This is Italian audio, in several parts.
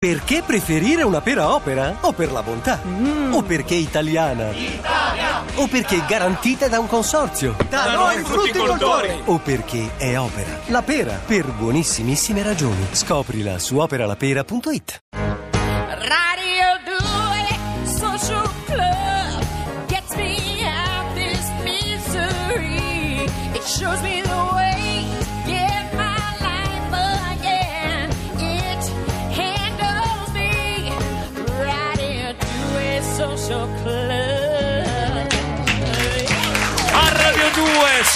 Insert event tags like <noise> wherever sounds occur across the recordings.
Perché preferire una pera opera? O per la bontà? O perché italiana? O perché garantita da un consorzio? Da noi frutticoltori! O perché è opera? La pera, per buonissimissime ragioni. Scoprila su operalapera.it.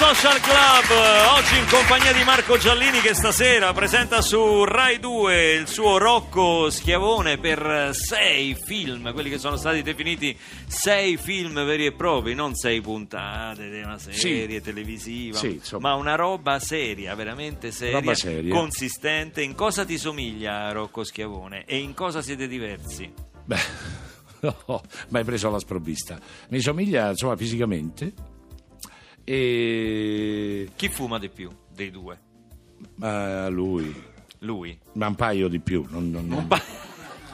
Social Club, oggi in compagnia di Marco Giallini che stasera presenta su Rai 2 il suo Rocco Schiavone per sei film, quelli che sono stati definiti sei film veri e propri, non sei puntate di una serie televisiva, Sì, ma una roba seria, veramente seria, seria. consistente. In cosa ti somiglia Rocco Schiavone e in cosa siete diversi? Beh, <laughs> no, ma hai preso la sprovvista. Mi somiglia, insomma, fisicamente. E Chi fuma di più dei due? ma lui, Lui. ma un paio di più. Non, non- Un pa-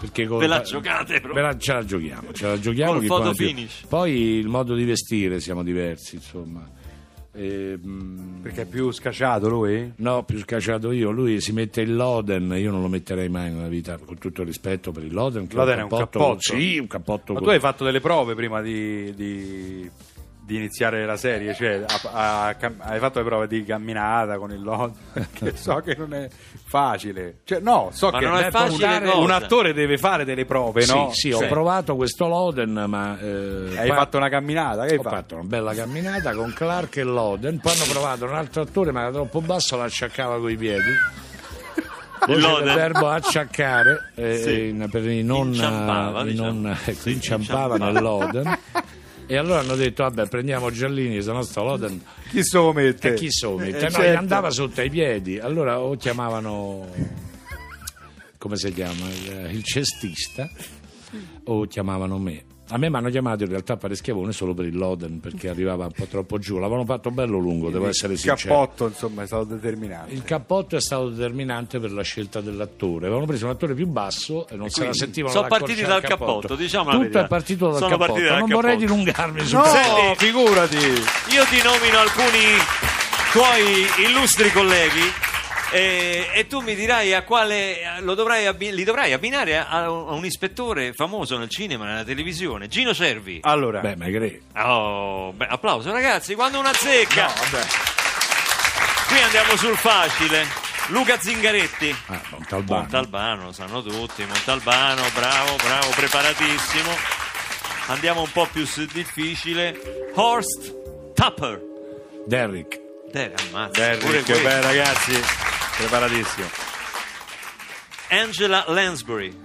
perché con- <laughs> Ve la giocate la- ce la giochiamo, ce la giochiamo. Col photo finish. Poi il modo di vestire siamo diversi, insomma. E, mm, Perché è più scacciato lui? No, più scacciato io. Lui si mette il Loden, io non lo metterei mai nella vita, con tutto il rispetto per il Loden. che Loden è un cappotto. Sì, un cappotto. Ma tu hai fatto delle prove prima di, di- di iniziare la serie? Cioè, a- a- cam- hai fatto le prove di camminata con il lot? <laughs> Che so che non è facile. Cioè, no, so Ma che non è facile un- attore deve fare delle prove, Sì, no? sì, ho Cioè, provato questo Loden, ma... eh, Hai poi- fatto una camminata? Che hai Ho fatto? fatto una bella camminata con Clark e Loden, poi hanno provato un altro attore, ma era troppo basso, la acciaccava coi piedi. Loden. il verbo acciaccare eh, Sì. in- per i non, Inciampava, i diciamo. non- ecco, Sì, inciampava inciampava. <laughs> E allora hanno detto, vabbè, prendiamo Giallini, se no sto Loden Chi se lo mette? e chi so mette? Eh, No, certo. gli andava sotto ai piedi. Allora o chiamavano, come si chiama, il, il cestista, o chiamavano me. A me mi hanno chiamato in realtà a fare schiavone solo per il Loden perché arrivava un po' troppo giù. L'avevano fatto bello lungo, devo essere Il sincero. cappotto, insomma, è stato determinato. Il cappotto è stato determinante per la scelta dell'attore. Avevano preso un attore più basso e non se la sentivano sono partiti al dal cappotto, diciamo la Tutto verità. è partito dal Sono cappotto. partiti dal non vorrei cappotto. dilungarmi su No, questo. Senti- figurati! Io ti nomino alcuni tuoi illustri colleghi e, e tu mi dirai a quale lo dovrai abbi- li dovrai abbinare a, a un ispettore famoso nel cinema, nella televisione, Gino Cervi. Allora, Beh, ma che Oh, beh, applauso ragazzi, quando una zecca. no, vabbè. Qui andiamo sul facile. Luca Zingaretti. Ah, Montalbano. Montalbano, lo sanno tutti. Montalbano, bravo, bravo, preparatissimo. Andiamo un po' più sul difficile. Horst Tupper. Derrick. Eh, ammazza, Derrick, beh, ragazzi, preparatissimo. Angela Lansbury.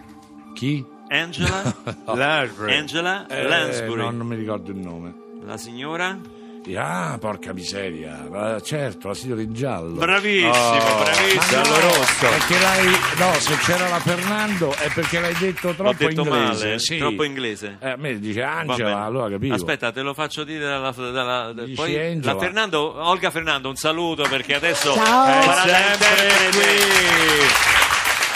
Chi? Angela, <laughs> Lansbury. Angela Eh, Lansbury. no, non mi ricordo il nome. La signora? Ah, porca miseria. Ma certo, la signora in giallo. Bravissimo, Oh, bravissimo. Giallo rosso. Perché l'hai. No, se c'era la Fernando è perché l'hai detto L'ho troppo detto inglese. male, sì. troppo inglese. Eh, a me dice Angela, allora capivo. Aspetta, te lo faccio dire dalla, dalla- poi Angela. la Fernando, Olga Fernando, un saluto perché adesso Ciao. È sempre qui.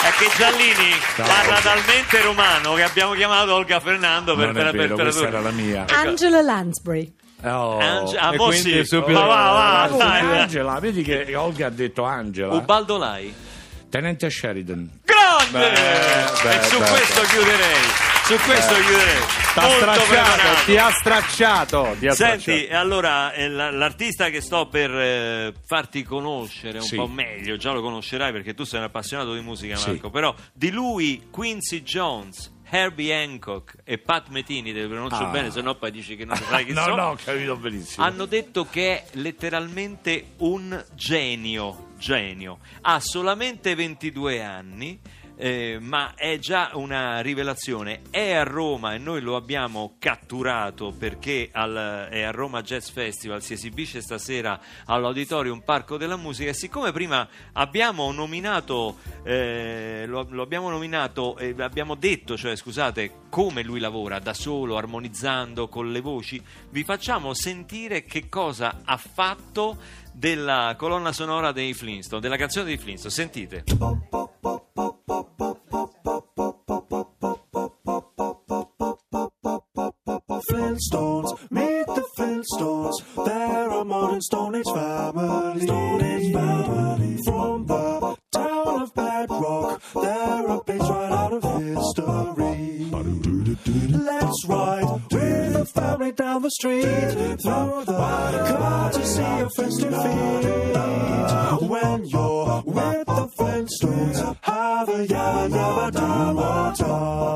È che Giallini Ciao. parla talmente romano che abbiamo chiamato Olga Fernando per, Non per, è per, vero, per- questa era la mia. Angela Lansbury. Oh. Ange- ah, quindi sì. subito- Va, va, va, dai. Angela, vedi che Olga ha detto Angela. Ubaldo Lai. Tenente Sheridan. Grande! Beh, e su beh, questo chiuderei. Su questo chiuderei. T'ha stracciato, ti ha stracciato. Ti ha Senti, stracciato. allora eh, la- l'artista che sto per eh, farti conoscere un Sì. po' meglio, già lo conoscerai perché tu sei un appassionato di musica, Sì. Marco, però di lui Quincy Jones, Herbie Hancock e Pat Metini, te li pronuncio Ah. bene, se no poi dici che non sai chi <laughs> no, sono. no, ho capito benissimo. Hanno detto che è letteralmente un genio, genio. Ha solamente 22 anni, eh, ma è già una rivelazione. È a Roma e noi lo abbiamo catturato perché al- è a Roma Jazz Festival, si esibisce stasera all'Auditorium Parco della Musica e siccome prima abbiamo nominato, eh, lo, lo abbiamo nominato, e abbiamo detto, cioè scusate, come lui lavora da solo, armonizzando con le voci, vi facciamo sentire che cosa ha fatto della colonna sonora dei Flintstone, della canzone dei Flintstone. Sentite. Flintstones, meet the Flintstones. They're a modern Stone Age family. Stone Age family. From the town of Bedrock, they're a right out of history. Let's ride with the family down the street through the courtesy of festive feet. When you're with the Flintstones, have a yabba yabba dabba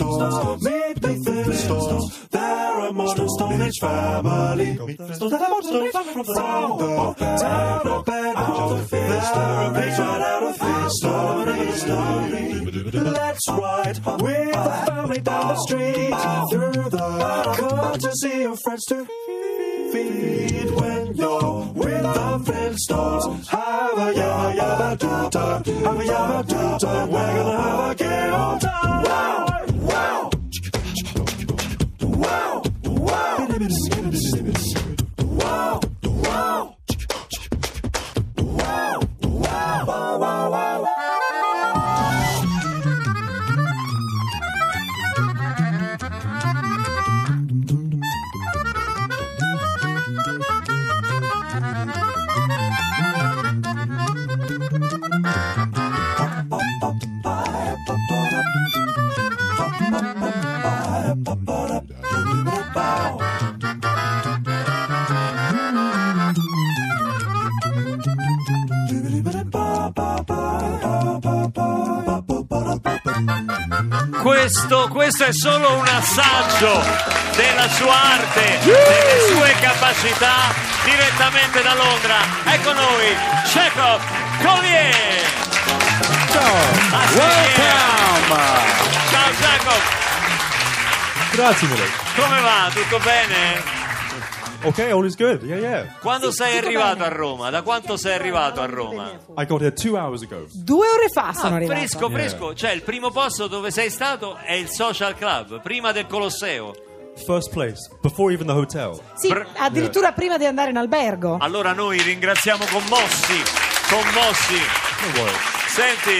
Meet the Flintstones. They're a modern Stone Age family. Meet the Flintstones, they're a modern Stone Age family from the town of Bedrock. They're a page right out of history. Let's ride with the family down the street through the courtesy of friends to feed when you're with the Flintstones. Have a yabba yabba do time. Have a yabba do time. We're gonna have a Questo, è solo un assaggio della sua arte, delle sue capacità direttamente da Londra. Ecco noi, Chekhov Collier. Ciao. Ciao Jacob, Grazie mille. come va? Tutto bene? Okay, all is good. Yeah, yeah. Quando sei arrivato a Roma? Da quanto sei arrivato a Roma? I got here two hours ago. Due ore fa sono Ah, arrivato. fresco, fresco. Cioè, il primo posto dove sei stato è il Social Club, prima del Colosseo. First place, before even the hotel. Sì, Br- addirittura prima di andare in albergo. Allora noi ringraziamo commossi, commossi. Senti,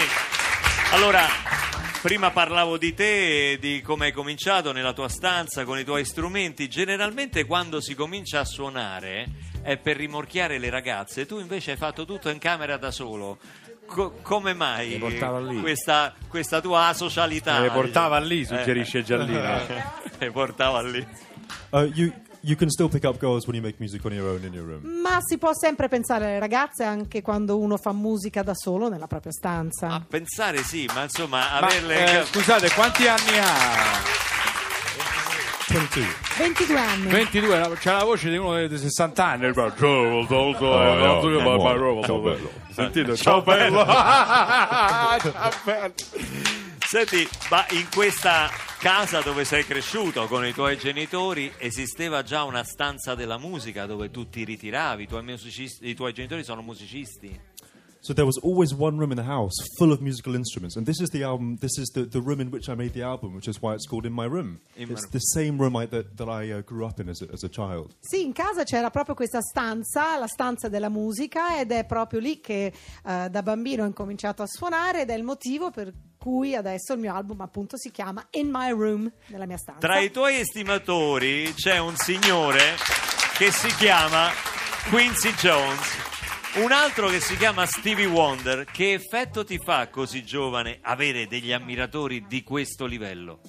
allora, prima parlavo di te e di come hai cominciato nella tua stanza con i tuoi strumenti. Generalmente quando si comincia a suonare è per rimorchiare le ragazze, tu invece hai fatto tutto in camera da solo. Co- come mai Le portava lì. Questa, questa tua asocialità? Le portava diciamo? lì, suggerisce Giallino. <laughs> Le portava lì. Uh, you you can still pick up girls when you make music on your own in your room. Ma si può sempre pensare alle ragazze anche quando uno fa musica da solo nella propria stanza. A pensare sì, ma insomma Ma, averle... eh, scusate, quanti anni ha? 22. 22 anni. 22, no, c'ha la voce di uno di 60 anni. Ciao bello. Sentito? Ciao bello. Ciao bello. Senti, ma in questa casa dove sei cresciuto con i tuoi genitori esisteva già una stanza della musica dove tu ti ritiravi, i tuoi, musicisti- i tuoi genitori sono musicisti? So there was always one room in the house full of musical instruments, and this is the album. This is the, the room in which I made the album, which is why it's called In My Room. In My it's Room. the same room I, that, that I uh, grew up in as a, as a child. Sì, in casa c'era proprio questa stanza, la stanza della musica, ed è proprio lì che eh, da bambino ho incominciato a suonare ed è il motivo per cui adesso il mio album appunto si chiama In My Room, nella mia stanza. Tra i tuoi estimatori c'è un signore che si chiama Quincy Jones, un altro che si chiama Stevie Wonder. Che effetto ti fa così giovane avere degli ammiratori di questo livello?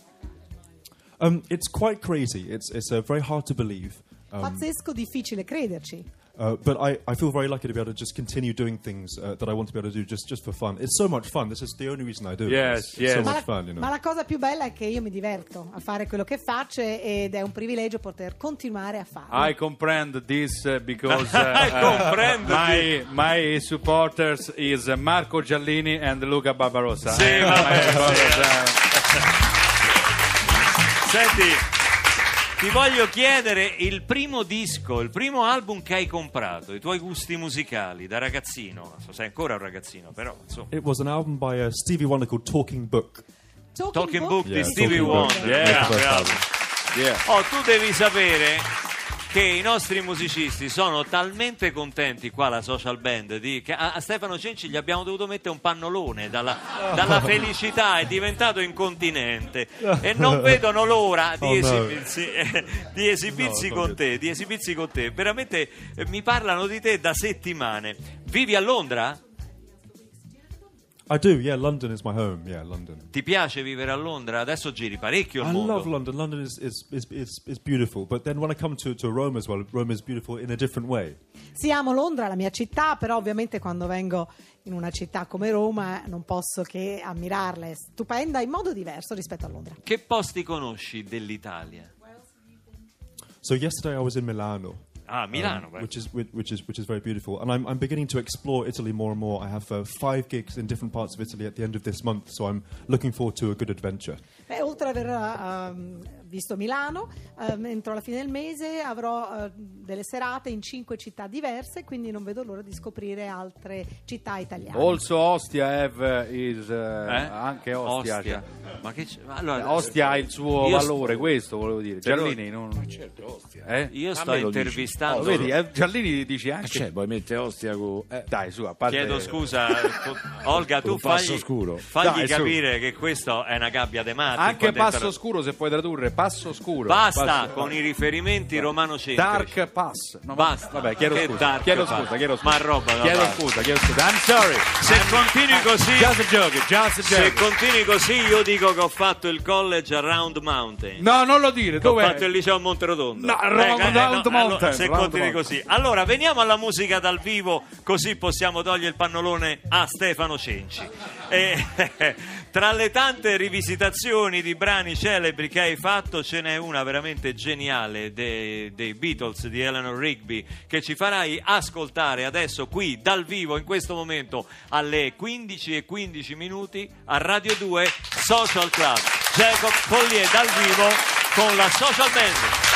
Um, it's quite crazy. It's it's uh, very hard to believe. Um, Pazzesco, difficile crederci. Uh, but I, I feel very lucky to be able to just continue doing things uh, that I want to be able to do just, just for fun. It's so much fun. This is the only reason I do it. Yes, It's, it's yes. so Ma much la, fun, you know. ma la cosa più bella è che io mi diverto a fare quello che faccio ed è un privilegio poter continuare a farlo. I comprehend this uh, because <laughs> uh, I uh, comprehend my my supporters is Marco Giallini and Luca Barbarossa. Sì, Eh, <laughs> Senti, ti voglio chiedere il primo disco, il primo album che hai comprato, i tuoi gusti musicali da ragazzino. Non so, sei ancora un ragazzino, però insomma. It was an album by uh, Stevie Wonder called Talking Book. Talking Book di Yeah, Stevie Talking Book. Wonder. Yeah. Yeah. Oh, tu devi sapere che i nostri musicisti sono talmente contenti qua alla social band di- che a, a Stefano Cenci gli abbiamo dovuto mettere un pannolone dalla, dalla <laughs> felicità è diventato incontinente e non vedono l'ora <laughs> di Oh, no. esibirsi, eh, di esibirsi No, con no. te di esibirsi con te veramente eh, mi parlano di te da settimane vivi a Londra? I do, yeah. London is my home. Yeah, London. ti piace vivere a Londra? adesso giri parecchio il I mondo love London. London is, is, is, is, is beautiful. But then when I come to, to Rome as well, Rome is beautiful in a different way. Sì, amo Londra, la mia città, però ovviamente quando vengo in una città come Roma non posso che ammirarla, è stupenda in modo diverso rispetto a Londra. che posti conosci dell'Italia? So yesterday I was in Milano. Ah Milano um, which is which which is which is very beautiful, and I'm I'm beginning to explore Italy more and more. I have uh, five gigs in different parts of Italy at the end of this month, so I'm looking forward to a good adventure. Beh, oltre ad aver ehm, visto Milano, ehm, entro la fine del mese avrò eh, delle serate in cinque città diverse, quindi non vedo l'ora di scoprire altre città italiane. Also Ostia have is uh, Eh? anche Ostia. Ostia. cioè. Ma che c'è? Allora, Ostia ha il suo valore, questo volevo dire. Però- Giallini non Certo, ostia. eh? Io sto intervistando. Oh, vedi, eh, Giallini dice anche c'è, poi mette ostia con... Eh, Dai, su, a parte Chiedo <laughs> scusa, Olga, tu fagli, scuro. fagli Dai, su. capire che questo è una gabbia de matti. Anche passo scuro se puoi tradurre, passo scuro. Basta Passo- con i riferimenti romano-centrici. Dark Pass. No, Basta. Vabbè, chiedo Che scusa. dark chiedo pass? scusa, chiedo scusa. Ma roba da Chiedo scusa, chiedo scusa. I'm sorry. Se continui così, Just a joke, just a se joke. continui così, io dico che ho fatto il college a Round Mountain. No, non lo dire, ho fatto il liceo a Monterotondo. No, Round Round Mountain, se Round continui Mountain. così. Allora, veniamo alla musica dal vivo, così possiamo togliere il pannolone a Stefano Cenci. E, <laughs> tra le tante rivisitazioni di brani celebri che hai fatto, ce n'è una veramente geniale dei, dei Beatles di Eleanor Rigby che ci farai ascoltare adesso qui dal vivo in questo momento alle 15 e 15 minuti a Radio 2 Social Club. Jacob Collier dal vivo con la Social Band.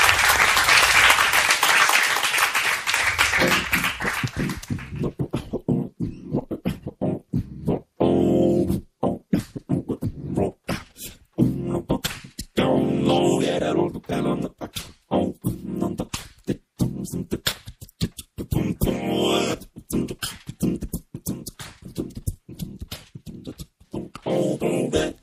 back.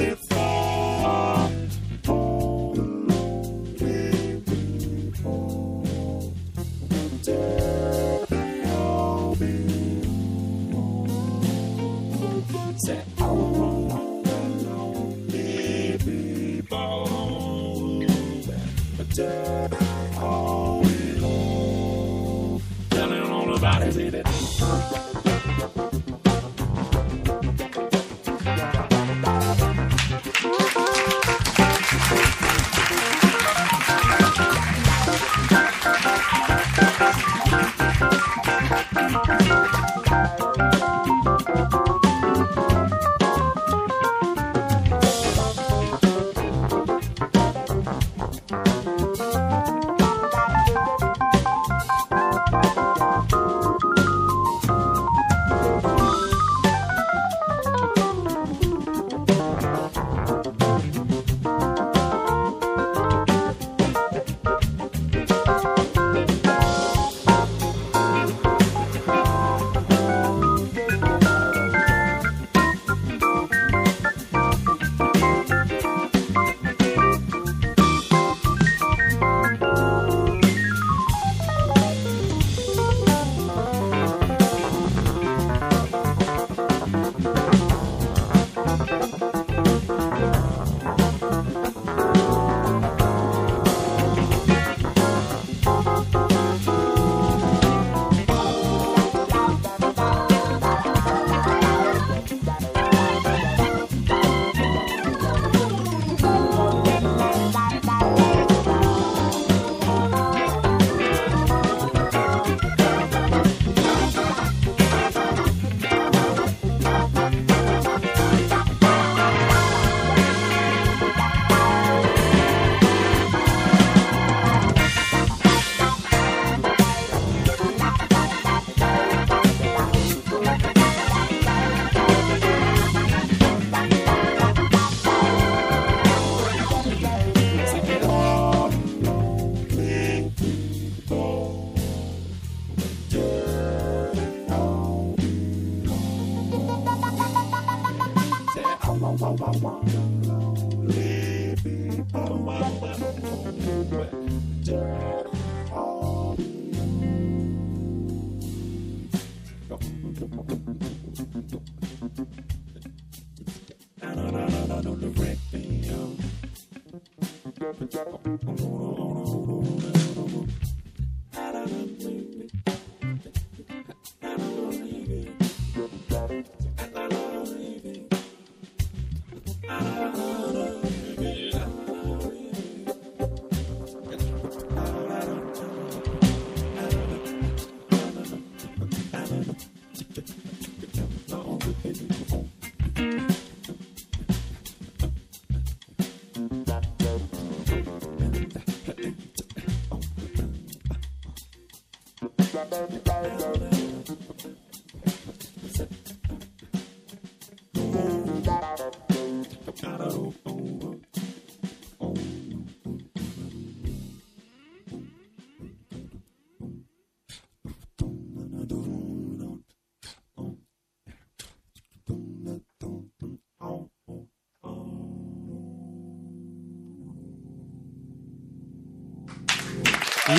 Is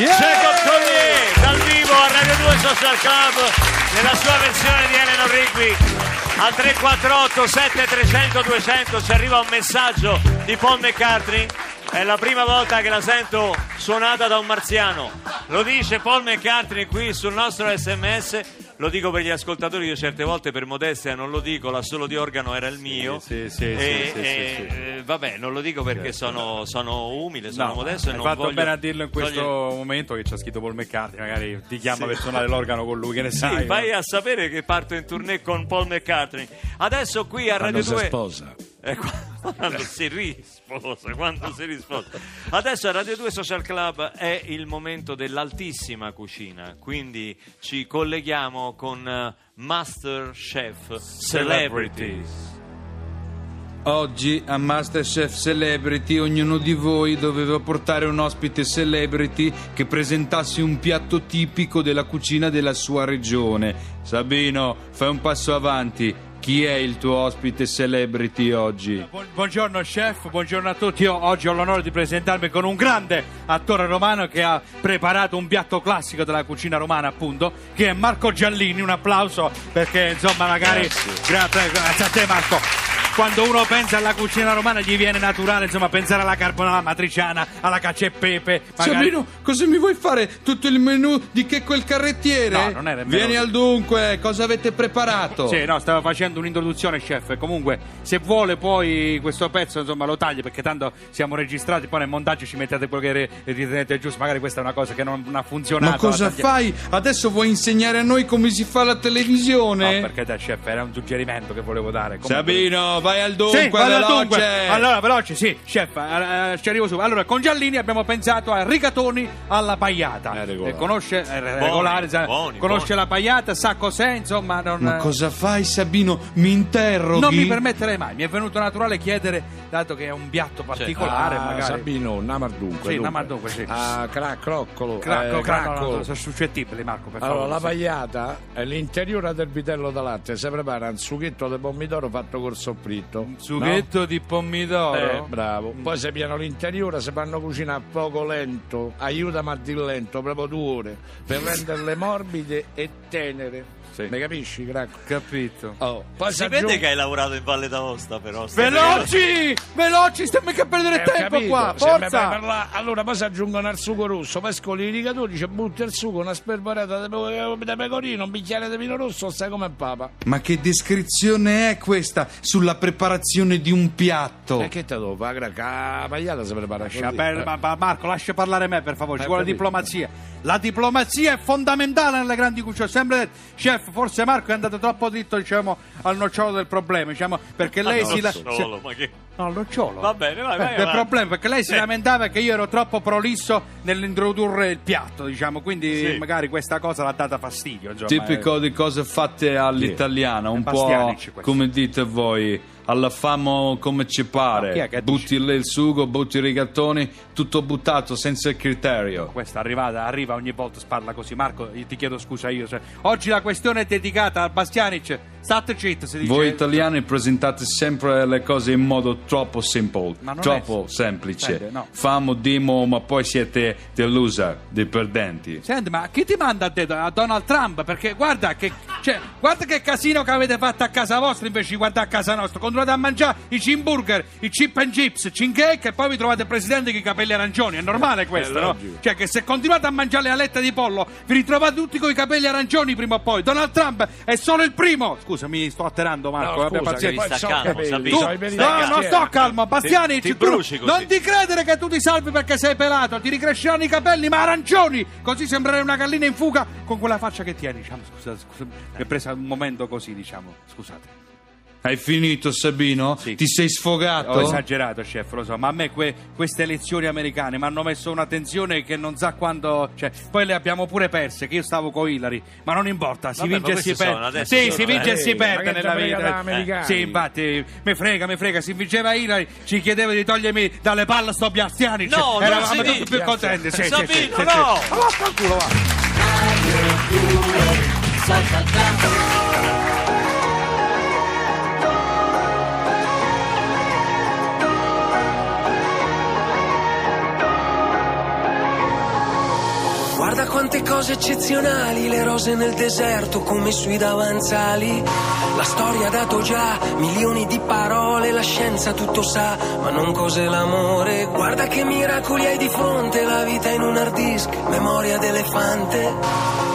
Jacob Collier dal vivo a Radio 2 Social Club nella sua versione di Eleanor Rigby. Al 348 7300 200 ci arriva un messaggio di Paul McCartney. È la prima volta che la sento suonata da un marziano. Lo dice Paul McCartney qui sul nostro sms lo dico per gli ascoltatori, io certe volte per modestia non lo dico, l'assolo di organo era il mio. sì, sì, e, sì, e, sì, sì. eh, vabbè, non lo dico perché sono, sono umile, sono No, modesto e non fatto voglio bene a dirlo in questo togliere- momento che c'ha scritto Paul McCartney, magari ti chiama per suonare l'organo con lui, che ne Sì, sai? vai no? a sapere che parto in tournée con Paul McCartney. Adesso qui a Quando Radio si 2 sposa. Eh, <laughs> quando si risposa, quando si risposa. Adesso a Radio 2 Social Club è il momento dell'altissima cucina, quindi ci colleghiamo con eh, Master Chef Celebrities. Oggi a Masterchef Celebrity ognuno di voi doveva portare un ospite celebrity che presentasse un piatto tipico della cucina della sua regione. Sabino, fai un passo avanti. Chi è il tuo ospite celebrity oggi? Bu- Buongiorno chef, buongiorno a tutti. Io oggi ho l'onore di presentarmi con un grande attore romano che ha preparato un piatto classico della cucina romana, appunto, che è Marco Giallini. Un applauso perché insomma magari grazie, grazie a te Marco. Quando uno pensa alla cucina romana gli viene naturale, insomma, pensare alla carbonara matriciana, alla cacio e pepe. magari- Sabino, cosa mi vuoi fare? Tutto il menù di che quel carrettiere? No, non era il menù. Vieni al dunque, cosa avete preparato? Sì, no, stavo facendo un'introduzione, chef. Comunque, se vuole, poi questo pezzo, insomma, lo tagli perché tanto siamo registrati. Poi nel montaggio ci mettete quello che ritenete giusto. Magari questa è una cosa che non, ha funzionato. Ma cosa fai? Adesso vuoi insegnare a noi come si fa la televisione? No, perché te, chef, era un suggerimento che volevo dare. Comunque- Sabino, vai al dunque, Sì, vado al veloce. dunque. Allora, veloce, sì, chef, eh, eh, ci arrivo subito. Allora, con Giallini abbiamo pensato a rigatoni alla pagliata. È regolare. Eh, conosce, è regolare, sa- buoni, conosce buoni. la pagliata, sa cos'è, insomma, non... Ma cosa fai, Sabino? Mi interroghi? Non mi permetterei mai, mi è venuto naturale chiedere, dato che è un piatto particolare, Ah, magari. Sabino, Namar dunque. Sì. Namar dunque, sì. Ah, cra- croccolo. Cracco, eh, cracco, sono suscettibili, Marco, per Allora, la favore. sì. pagliata è l'interiore del vitello da latte. Si prepara un sughetto di pomidoro fatto col soffritto. Sughetto di pomidoro? Eh, bravo. Poi si piano l'interiore, si fanno cucinare a fuoco lento. Aiutami a dire lento, proprio due ore, per renderle morbide e tenere. Sì. Mi capisci, cracco? Capito. Oh, poi Si aggiungo- vede che hai lavorato in Valle d'Aosta però. Veloci! Veloci, stiamo mica a perdere Eh, tempo capito. qua, Se forza! Allora poi si aggiungono al sugo rosso, poi scoli i rigatori, ci butti il sugo, una spervorata di pe- di pecorino, un bicchiere di vino rosso, stai come il papa. Ma che descrizione è questa sulla preparazione di un piatto? E che te fare? Cracco? La pagliata si prepara Lascia così. per- eh. ma- ma- Marco, lascia parlare me per favore, ci Eh, vuole capito. diplomazia. La diplomazia è fondamentale nelle grandi cucine. Ho sempre detto, chef, forse Marco è andato troppo dritto, diciamo, al nocciolo del problema, diciamo, perché lei Ah, si... la- no, si- solo, ma che... No, al nocciolo. Va bene, vai, vai Eh, il problema perché lei si Sì. lamentava che io ero troppo prolisso nell'introdurre il piatto, diciamo, quindi Sì. magari questa cosa l'ha data fastidio. Insomma, Tipico di cose fatte all'italiana, un È po' come dite voi, alla famo come ci No, pare. che butti lì il sugo, butti i rigatoni, tutto buttato senza criterio. Questa arrivata, arriva ogni volta, parla così. Marco, ti chiedo scusa io. se- Oggi la questione è dedicata a Bastianic. State cheat, si dice. Voi italiani presentate sempre le cose in modo troppo simple, troppo è- semplice. Senti, no. Famo demo, ma poi siete dei loser, dei perdenti. Senti, ma chi ti manda a te, a Donald Trump? Perché guarda che, cioè, guarda che casino che avete fatto a casa vostra invece di guardare a casa nostra. Continuate a mangiare i cheeseburger, i chip and chips, cake e poi vi trovate il presidente con i capelli arancioni. È normale questo, È no? Cioè che se continuate a mangiare le alette di pollo, vi ritrovate tutti con i capelli arancioni prima o poi. Donald Trump è solo il primo. Scusa, mi sto atterrando, Marco. No, scusa, pazienza. Sta calmo, Tu, no, non sto calmo, Bastiani, ti ci- tu bruci così. non ti credere che tu ti salvi perché sei pelato, ti ricresceranno i capelli, ma arancioni, così sembrerai una gallina in fuga con quella faccia che tieni, diciamo, scusa, scusa, mi è presa un momento così, diciamo, scusate. Hai finito, Sabino? Sì. Ti sei sfogato? Ho esagerato, chef, lo so, ma a me que- queste elezioni americane mi hanno messo una tensione che non sa quando. Cioè, poi le abbiamo pure perse, che io stavo con Hillary, ma non importa, si Vabbè, vince e si perde. Sì, sono, si vince eh. e si perde nella vita. americani? Sì, infatti, mi frega, mi frega, si vinceva Hillary, ci chiedeva di togliermi dalle palle sto Biastiani. cioè, No, non eravamo si tutti più contenti. Sì, sì, sì, Sabino, sì, sì. no! Ma vaffanculo, va. Cose eccezionali, le rose nel deserto come sui davanzali. La storia ha dato già milioni di parole, la scienza tutto sa, ma non cos'è l'amore. Guarda che miracoli hai di fronte, la vita in un hard disk, memoria d'elefante.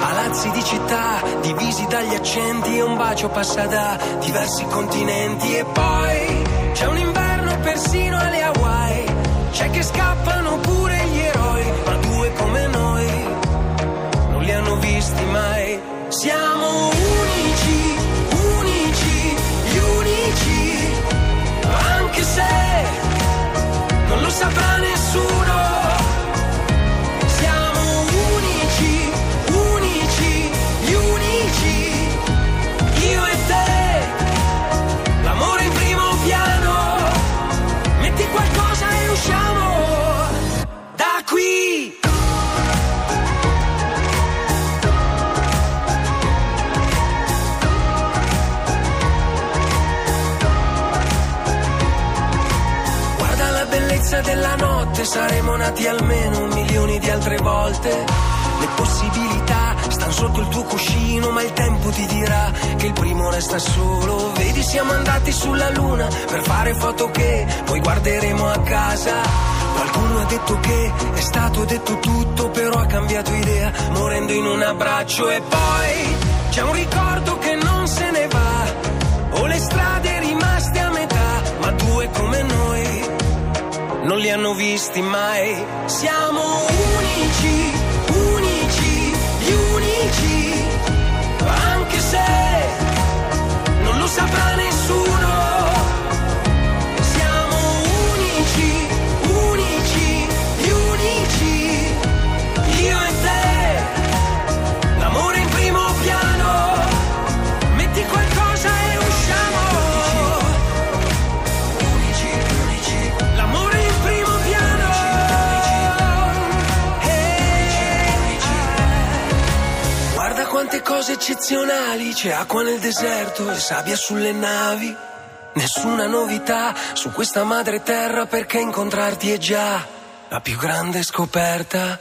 Palazzi di città, divisi dagli accenti e un bacio passa da diversi continenti. E poi c'è un inverno persino alle Hawaii, c'è che scappano visti mai. Siamo siamo andati sulla luna per fare foto che poi guarderemo a casa. Qualcuno ha detto che è stato detto tutto, però ha cambiato idea, morendo in un abbraccio. E poi c'è un ricordo che non se ne va, o le strade rimaste a metà, ma due come noi non li hanno visti mai. Siamo unici, unici, gli unici, anche se non lo saprà nessuno. Siamo cose eccezionali, c'è acqua nel deserto e sabbia sulle navi. Nessuna novità su questa madre terra perché incontrarti è già la più grande scoperta.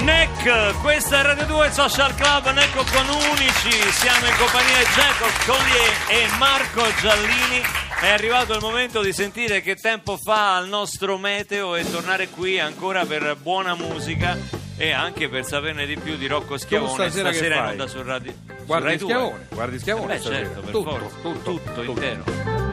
Neck, questa è Radio 2 Social Club, Necco con Unici, siamo in compagnia di Jacob Collier e Marco Giallini. È arrivato il momento di sentire che tempo fa al nostro meteo e tornare qui ancora per buona musica e anche per saperne di più di Rocco Schiavone stasera che in onda su Radio su Guardi Rai 2. Schiavone, guardi Schiavone Eh beh, stasera. certo, per Tutto, forza, tutto, tutto tutto. intero.